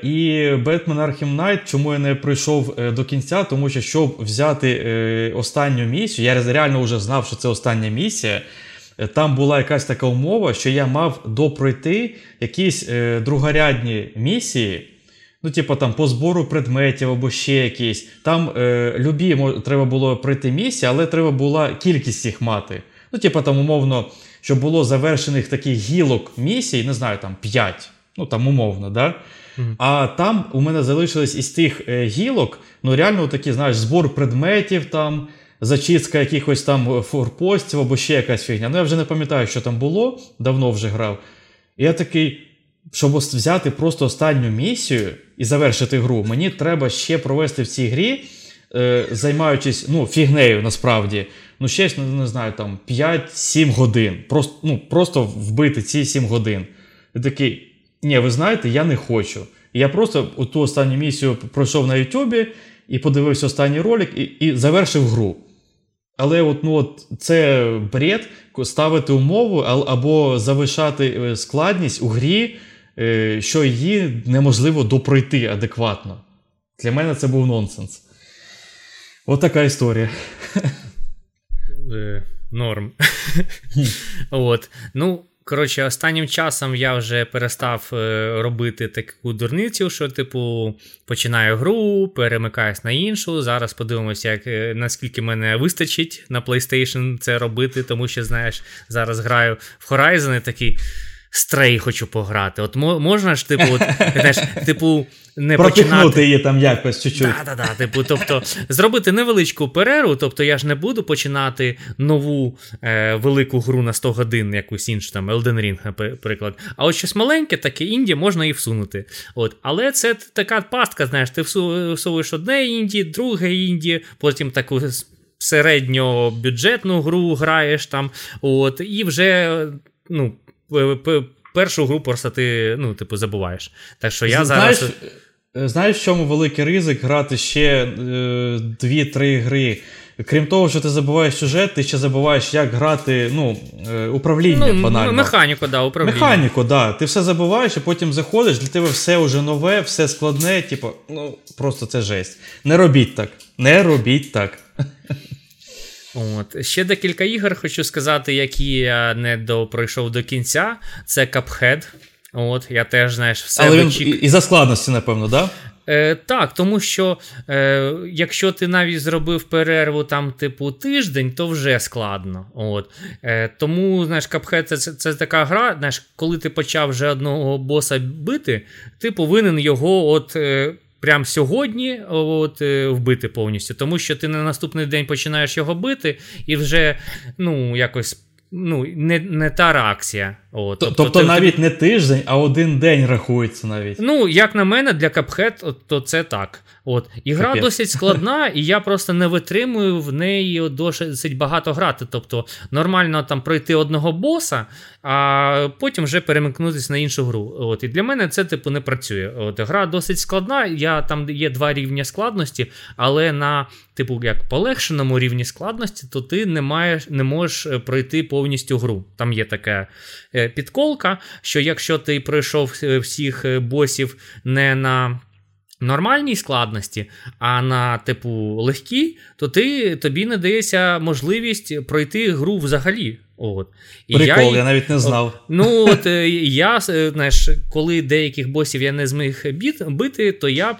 І Batman Arkham Knight, чому я не прийшов е, до кінця, тому що щоб взяти е, останню місію, я реально вже знав, що це остання місія. Е, там була якась така умова, що я мав допройти якісь другорядні місії. Ну, типу, там по збору предметів або ще якісь. Там е, любі треба було пройти місії, але треба була кількість їх мати. Ну, типу, там, умовно, щоб було завершених таких гілок місій, не знаю, там 5. Ну, там умовно, да? А там у мене залишились із тих е, гілок, ну реально такі, знаєш, збор предметів, там, зачистка якихось там форпостів або ще якась фігня. Ну я вже не пам'ятаю, що там було, давно вже грав. І я такий, щоб взяти просто останню місію і завершити гру, мені треба ще провести в цій грі, е, займаючись ну, фігнею насправді. Ну, ще не, не знаю, там 5-7 годин. Просто ну, просто вбити ці 7 годин. І такий. Ні, ви знаєте, я не хочу. я просто ту останню місію пройшов на Ютубі і подивився останній ролик і і завершив гру. Але от, ну, от це бред ставити умову або завишати е, складність у грі, е, що її неможливо допройти адекватно. Для мене це був нонсенс. От така історія. Е, норм. От. Ну, Коротше, останнім часом я вже перестав е, робити таку дурницю, що, типу, починаю гру, перемикаюсь на іншу. Зараз подивимося, як, е, наскільки мене вистачить на PlayStation це робити, тому що, знаєш, зараз граю в Horizon і такий. Стрей хочу пограти. От можна ж, типу, от, знаєш, типу, не починати... її там якось чуть-чуть. Да, да, да, типу, тобто, зробити невеличку перерву, тобто я ж не буду починати нову е, велику гру на 100 годин, якусь іншу там Elden Ring, наприклад. А от щось маленьке, таке інді можна і всунути. От. Але це така пастка, знаєш, ти всовуєш одне інді, друге інді, потім таку. Середньобюджетну гру граєш там, от, і вже ну, першу гру просто ти ну, типу, забуваєш. Так що я Знаєш, зараз. Е, знаєш, в чому великий ризик грати ще 2-3 е, гри? Крім того, що ти забуваєш сюжет, ти ще забуваєш, як грати ну, е, управління ну, банально. Механіку, да, управління. Механіку, да. Ти все забуваєш, і потім заходиш, для тебе все вже нове, все складне, типу, ну, просто це жесть. Не робіть так. Не робіть так. От. Ще декілька ігор хочу сказати, які я не пройшов до кінця. Це Cuphead. От, Я теж, знаєш, все Але він вичік... І за складності, напевно, да? Е, Так, тому що е, якщо ти навіть зробив перерву там, типу, тиждень, то вже складно. От. Е, Тому, знаєш, Cuphead це, це це, така гра, знаєш, коли ти почав вже одного боса бити, ти повинен його от. Е, прямо сьогодні от, е, вбити повністю, тому що ти на наступний день починаєш його бити, і вже ну, якось ну, не не та реакція От, Тобто, тобто навіть не тиждень, а один день рахується навіть. Ну, як на мене, для Cuphead, то це так. От. Ігра Капець. досить складна, і я просто не витримую в неї досить багато грати. Тобто нормально там пройти одного боса, а потім вже перемикнутися на іншу гру. От. І для мене це типу не працює. От. Гра досить складна, я, там є два рівні складності, але на типу як полегшеному рівні складності, то ти не маєш, не можеш е, пройти повністю гру. Там є така е, підколка, що якщо ти пройшов е, всіх босів не на нормальній складності, а на типу легкій, то ти тобі не дається можливість пройти гру взагалі. От. І Прикол, я, я навіть не знав. Ну, от е, я, е, знаєш, коли деяких босів я не зміг бити, то я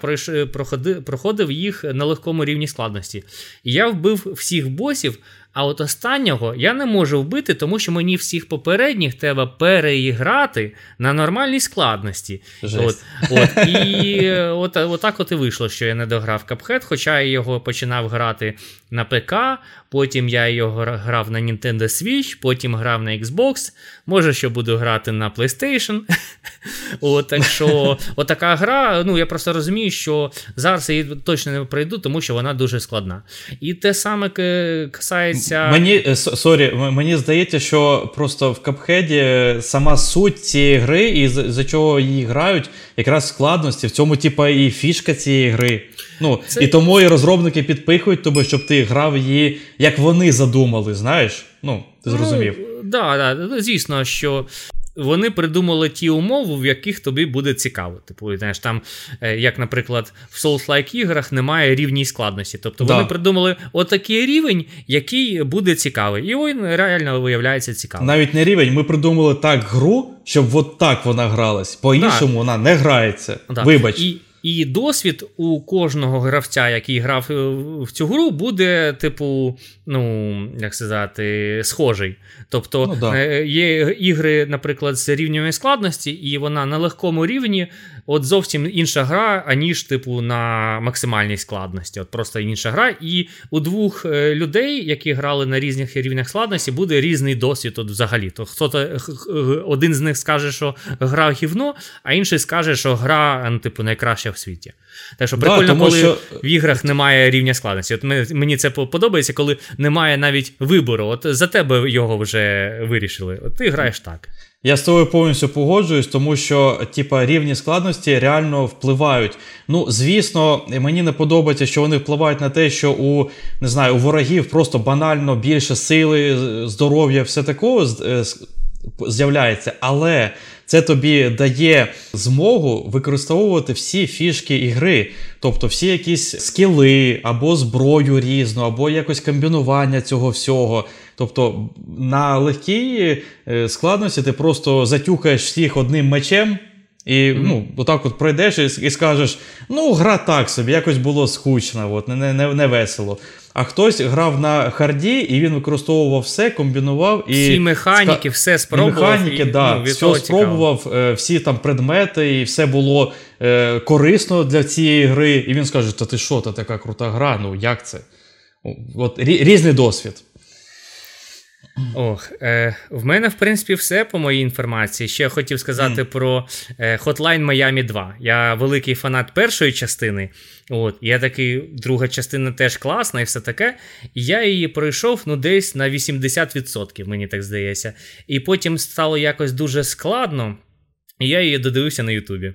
проходив, проходив їх на легкому рівні складності. І я вбив всіх босів, а от останнього я не можу вбити, тому що мені всіх попередніх треба переіграти на нормальній складності. От, от, І от, от так от і вийшло, що я не дограв капхет, хоча я його починав грати на ПК, потім я його грав на Nintendo Switch, потім грав на Xbox. Може, що буду грати на PlayStation. От, Так що, от така гра, ну я просто розумію, що зараз її точно не пройду, тому що вона дуже складна. І те саме касається. Мені е, sorry, мені здається, що просто в Cuphead і сама суть цієї гри, і за чого її грають, якраз складності. В цьому, типа, і фішка цієї гри. Ну, Це... І тому і розробники підпихують тобі, щоб ти грав її, як вони задумали, знаєш? Ну, ти зрозумів. Ну, да, да, звісно, що. Вони придумали ті умови, в яких тобі буде цікаво. Типу, знаєш, там, е, як, наприклад, в Souls-like іграх немає рівній складності. Тобто да. вони придумали отакий рівень, який буде цікавий. І він реально виявляється цікавим. Навіть не рівень, ми придумали так гру, щоб от так вона гралась. По-іншому да. вона не грається. Да. Вибач. І і досвід у кожного гравця, який грав е, в цю гру, буде, типу, ну, як сказати, схожий. Тобто ну, да. Е, є ігри, наприклад, з рівнями складності, і вона на легкому рівні от зовсім інша гра, аніж, типу, на максимальній складності. От Просто інша гра. І у двох е, людей, які грали на різних рівнях складності, буде різний досвід от взагалі. То хто-то один з них скаже, що гра гівно, а інший скаже, що гра, типу, найкраща в світі. Так що прикольно, да, коли що... в іграх немає рівня складності. От Мені це подобається, коли немає навіть вибору. От за тебе його вже вирішили. От ти граєш так. Я з тобою повністю погоджуюсь, тому що типа, рівні складності реально впливають. Ну, звісно, мені не подобається, що вони впливають на те, що у не знаю, у ворогів просто банально більше сили, здоров'я, все такого е, з'являється. Але це тобі дає змогу використовувати всі фішки ігри, тобто всі якісь скіли або зброю різну, або якось комбінування цього всього. Тобто на легкій е, складності ти просто затюкаєш всіх одним мечем. І mm-hmm. ну, отак от пройдеш і, і скажеш: ну, гра так собі, якось було скучно, от, не не, не весело. А хтось грав на харді, і він використовував все, комбінував і. Всі механіки, все спробував. Механіки, і, да, ну, все спробував, е, всі там предмети, і все було е, корисно для цієї гри. І він скаже: Та ти що, та така крута гра? Ну як це? От Різний досвід. Ох, е, в мене, в принципі, все по моїй інформації. Ще хотів сказати mm. про е, Hotline Miami 2. Я великий фанат першої частини. От, Я такий, друга частина теж класна і все таке. І я її пройшов ну, десь на 80%, мені так здається. І потім стало якось дуже складно, і я її додивився на Ютубі.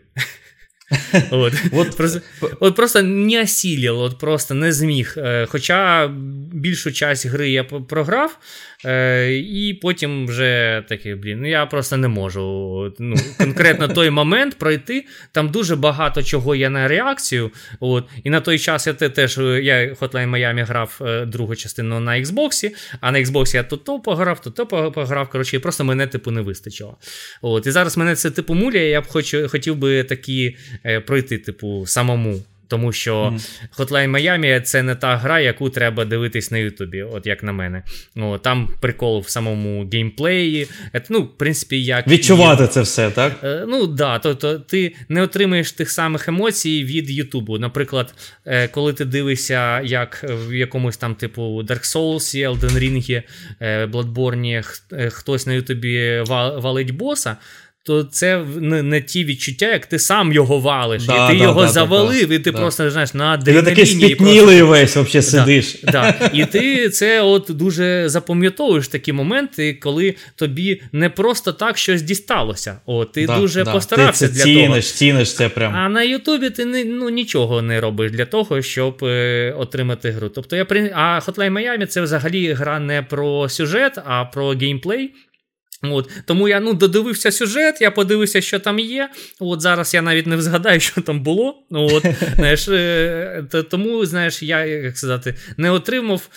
От. От, просто, от просто не осілів, от просто не зміг. Е, хоча більшу часть гри я програв, Е, І потім вже такий, блін, ну я просто не можу. ну, Конкретно той момент пройти. Там дуже багато чого є на реакцію. От, І на той час я теж я Hotline Miami грав е, другу частину на Xbox, а на Xbox я тут то пограв, тут то пограв. Коротше, і просто мене типу не вистачило. От, І зараз мене це типу муляє, я б хоч, хотів би такі е, пройти, типу, самому Тому що mm. Hotline Miami це не та гра, яку треба дивитись на Ютубі, от як на мене. О, Там прикол в самому геймплеї. Ну, в принципі, як відчувати є. це все, так? Е, ну да, тобто ти не отримаєш тих самих емоцій від Ютубу. Наприклад, е, коли ти дивишся, як в якомусь там типу Dark Souls, Elden Ring, е, Bloodborne, хтось на Ютубі валить боса то це не, не ті відчуття, як ти сам його валиш, да, і ти да, його да, завалив, і ти просто знаєш на адреналіні. Ти спітнілий весь взагалі сидиш. Да, І ти це от дуже запам'ятовуєш такі моменти, коли тобі не просто так щось дісталося. О, ти дуже постарався ти це для ціниш, того. Ціниш це прям. А на Ютубі ти не, ну, нічого не робиш для того, щоб е, отримати гру. Тобто я А Hotline Miami це взагалі гра не про сюжет, а про геймплей. От, Тому я ну, додивився сюжет, я подивився, що там є. От Зараз я навіть не згадаю, що там було. От, знаєш, е, Тому знаєш, я як сказати, не отримав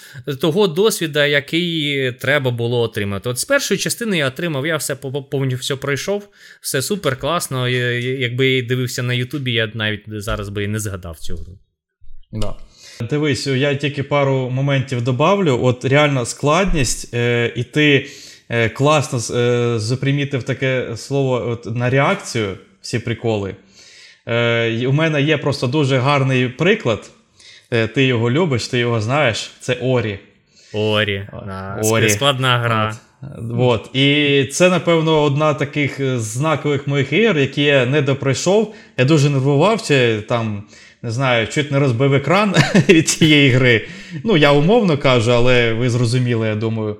того досвіду, який треба було отримати. От З першої частини я отримав, я все повністю все пройшов, все супер класно. Якби я дивився на Ютубі, я навіть зараз би і не згадав цю гру. Да. Дивись, я тільки пару моментів добавлю. От реальна складність, е, і ти. Е, класно е, запримітив таке слово от, на реакцію, всі приколи. Е, У мене є просто дуже гарний приклад. Е, ти його любиш, ти його знаєш. Це Орі. Орі. Орі. Складна гра. От. От. І це, напевно, одна таких знакових моїх ігор, які я не допройшов. Я дуже нервувався, там, не знаю, чуть не розбив екран від цієї гри. Ну, я умовно кажу, але ви зрозуміли, я думаю.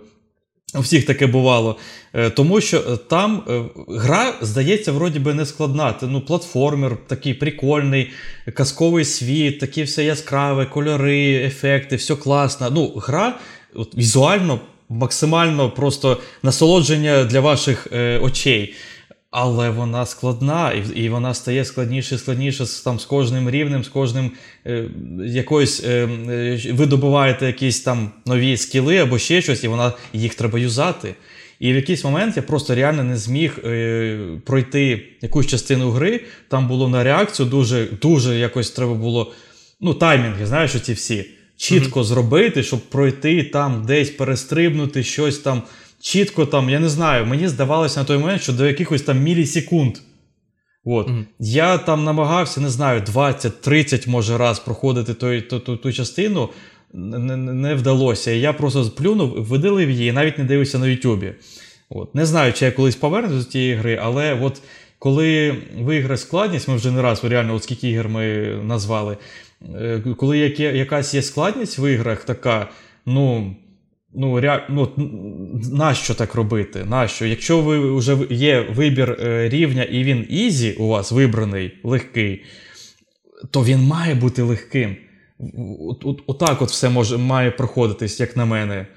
У всіх таке бувало. Е, тому що е, там е, гра, здається, вроді би не складна. Ну, платформер такий прикольний, казковий світ, такі все яскраве, кольори, ефекти, все класно. Ну, Гра от, візуально максимально просто насолодження для ваших е, очей. Але вона складна, і і вона стає складніше і складніше там з кожним рівнем, з кожним е, якоюсь е, е, ви добуваєте якісь там нові скіли або ще щось, і вона їх треба юзати. І в якийсь момент я просто реально не зміг е, пройти якусь частину гри. Там було на реакцію дуже дуже якось треба було. Ну, таймінги, знаєш, оці всі. Чітко mm-hmm. зробити, щоб пройти там, десь перестрибнути щось там чітко там, я не знаю, мені здавалося на той момент, що до якихось там мілісекунд. От. Mm-hmm. Я там намагався, не знаю, 20-30 може раз проходити той, ту, ту, ту частину. Не, не вдалося. Я просто сплюнув, видалив її, навіть не дивився на Ютубі. От. Не знаю, чи я колись повернуся до тієї гри, але от коли виграє складність, ми вже не раз реально, от скільки ігор ми назвали. Е, коли якась є складність в іграх, така, ну. Ну, ре... ну, нащо так робити? Нащо? Якщо ви вже є вибір е, рівня і він easy у вас вибраний, легкий, то він має бути легким. Отак от все може, має проходитись, як на мене.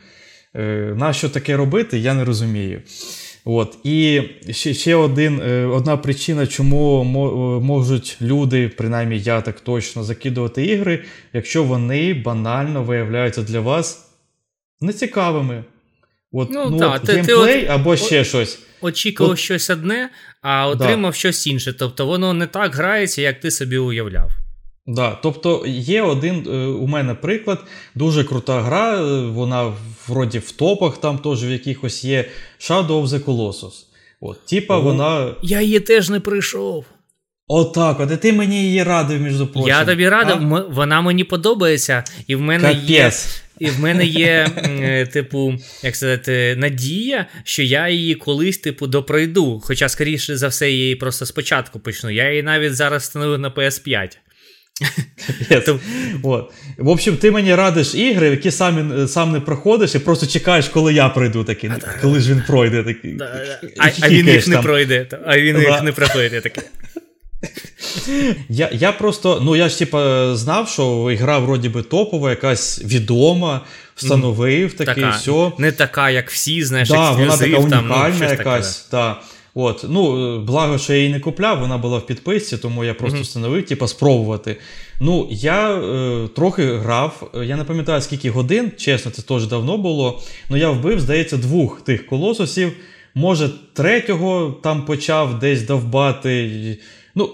Е, нащо таке робити, я не розумію. От. І ще ще один, е, одна причина, чому можуть люди, принаймні я так точно, закидувати ігри, якщо вони банально виявляються для вас нецікавими. От, ну, ну, та, от, ти, геймплей ти або ще щось. Очікував от, щось одне, а отримав да. щось інше. Тобто воно не так грається, як ти собі уявляв. Да, Тобто є один е, у мене приклад, дуже крута гра, е, вона вроді в топах, там теж в якихось є Shadow of the Colossus. От, Типа О, вона. Я її теж не прийшов. Отак, от і ти мені її радив, між прочим. Я тобі радив, а? вона мені подобається, і в мене Капець. є і в мене є, е, типу, як сказати, надія, що я її колись, типу, допройду. Хоча, скоріше за все, я її просто спочатку почну. Я її навіть зараз встановив на PS5. От. В общем, ти мені радиш ігри, які сам, е, сам не проходиш, і просто чекаєш, коли я пройду такий. Коли ж він пройде такий. А, а він їх не пройде, а він їх не проходить такий. Я я просто, ну я ж типа знав, що ігра вроді би топова, якась відома, встановив mm, таке, така, все. Не така, як всі, знаєш, да, вона така унікальна там, ну, якась. Таке, да. От, ну, Благо, що я її не купляв, вона була в підписці, тому я просто mm-hmm. встановив, типа, спробувати. Ну, я е, трохи грав, я не пам'ятаю, скільки годин, чесно, це теж давно було. Ну я вбив, здається, двох тих колосусів. може, третього там почав десь довбати. Ну,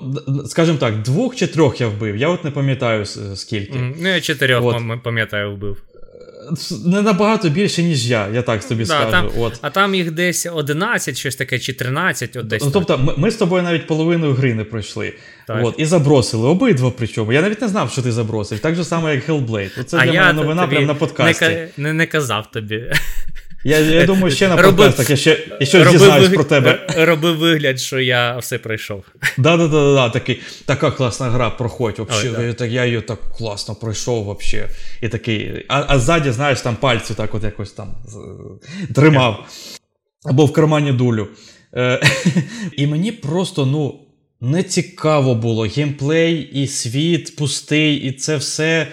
скажімо так, двох чи трьох я вбив. Я от не пам'ятаю скільки. Ну, я чотирьох от. пам'ятаю, вбив. Не набагато більше, ніж я, я так тобі да, скажу. Там, от. А там їх десь 11, щось таке, чи 13, от десь. Ну, Тобто, ми, ми з тобою навіть половину гри не пройшли. Так. От, І забросили обидва причому. Я навіть не знав, що ти забросив. Так же само, як Hellblade. Це для мене новина прямо на подкасті. Не, не, не казав тобі. Я я думаю, ще на подкастах я ще я щось дізнаюсь виг... про тебе. Робив вигляд, що я все пройшов. Да-да-да, такий, така класна гра, проходь. Вообще, Ой, я, так, я її так класно пройшов. вообще. І такий, А а ззаді, знаєш, там пальці так от якось там тримав. Або в кармані дулю. Е, і мені просто, ну, не цікаво було. Геймплей і світ пустий, і це все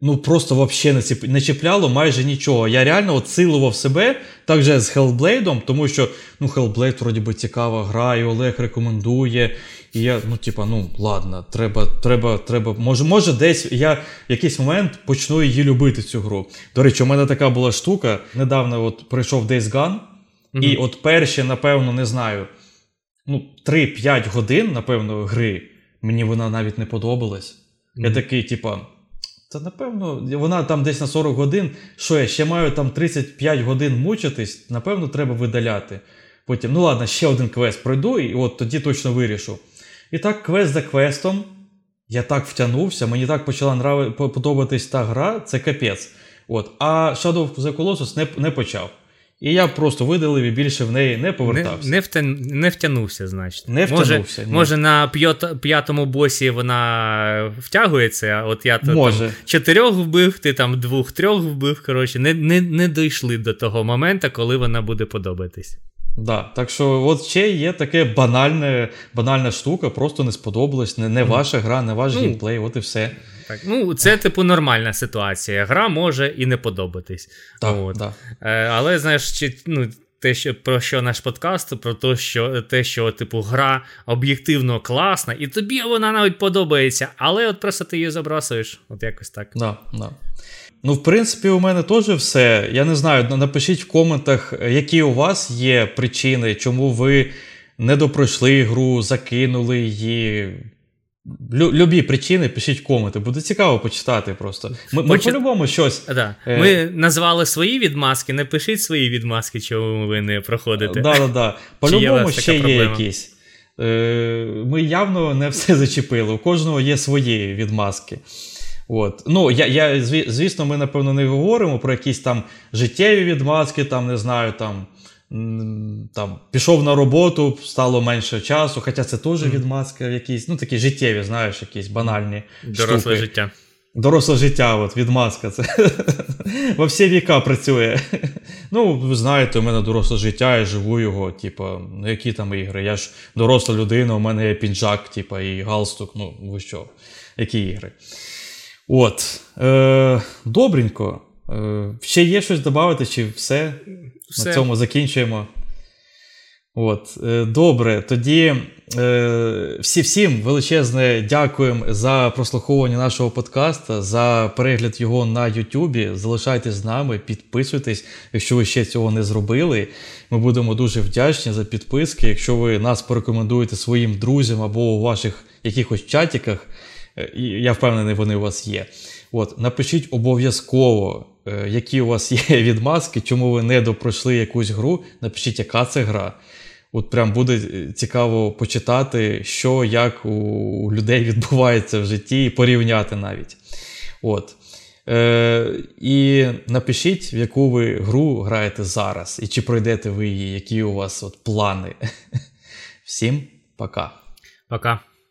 ну просто вообще не ціп... не чіпляло майже нічого. Я реально от силував себе так же з Hellblade, тому що ну Hellblade вроді би цікава гра, і Олег рекомендує. І я, ну, типа, ну ладно, треба, треба, треба. Може, може, десь я в якийсь момент почну її любити, цю гру. До речі, у мене така була штука. Недавно от прийшов Days Gone, mm-hmm. і от перші, напевно, не знаю, ну, 3-5 годин, напевно, гри, мені вона навіть не подобалась. Mm-hmm. Я такий, типа. Та напевно, вона там десь на 40 годин. Що я ще маю там 35 годин мучитись, напевно, треба видаляти. Потім, ну ладно, ще один квест пройду, і от тоді точно вирішу. І так, квест за квестом. Я так втягнувся, мені так почала нрави, подобатись та гра, це капець. От. А Shadow of the Colossus не, не почав. І я просто видалив і більше в неї не повертався. Не не, втя... не втягнувся, значить. Не втягнувся. Може, ні. може на п'ят... п'ятому босі вона втягується, а от я може. там чотирьох вбив, ти там двох-трьох вбив. Коротше, не не, не дійшли до того моменту, коли вона буде подобатись. Да, Так що от ще є таке банальне, банальна штука, просто не сподобалось, не не ваша гра, не ваш ну, геймплей, от і все. Так, ну Це, типу, нормальна ситуація. Гра може і не подобатись. Так, От. Да. Е, Але знаєш, чи, ну, те, що про що наш подкаст, про те, що те, що типу гра об'єктивно класна, і тобі вона навіть подобається, але от просто ти її забрасуєш. От якось так. Да, да. Ну, в принципі, у мене теж все. Я не знаю, напишіть в коментах, які у вас є причини, чому ви не допройшли гру, закинули її. Лю- любі причини пишіть в коменти, буде цікаво почитати просто. Ми ми по-любому щось. Да. Е... Ми назвали свої відмазки, не пишіть свої відмазки, чому ви не проходите. Да, да, да. По-любому ще є якісь. Е, Ми явно не все зачепили. У кожного є свої відмазки. От. Ну, я, я, Звісно, ми, напевно, не говоримо про якісь там життєві відмазки, там, не знаю, там там, пішов на роботу, стало менше часу, хоча це теж відмазка якісь, ну такі життєві, знаєш, якісь банальні. Доросле штуки. життя. Доросле життя, от, відмазка. Це во всі віка працює. Ну, ви знаєте, у мене доросле життя, я живу його, типа, ну які там ігри? Я ж доросла людина, у мене є піджак, типа, і галстук. Ну, ви що? Які ігри? От. Е, Добренько. Е, Ще є щось додати, чи все? Все? На цьому закінчуємо. От, е, Добре, тоді е, всі всім величезне дякуємо за прослуховування нашого подкаста, за перегляд його на Ютубі. Залишайтесь з нами, підписуйтесь, якщо ви ще цього не зробили. Ми будемо дуже вдячні за підписки. Якщо ви нас порекомендуєте своїм друзям або у ваших якихось чатіках, е, я впевнений, вони у вас є. От, Напишіть обов'язково, які у вас є відмазки, чому ви не допройшли якусь гру. Напишіть, яка це гра. От прям буде е, цікаво почитати, що як у людей відбувається в житті, і порівняти навіть. От. Е, І напишіть, в яку ви гру граєте зараз, і чи пройдете ви її, які у вас от плани. Всім пока. Пока.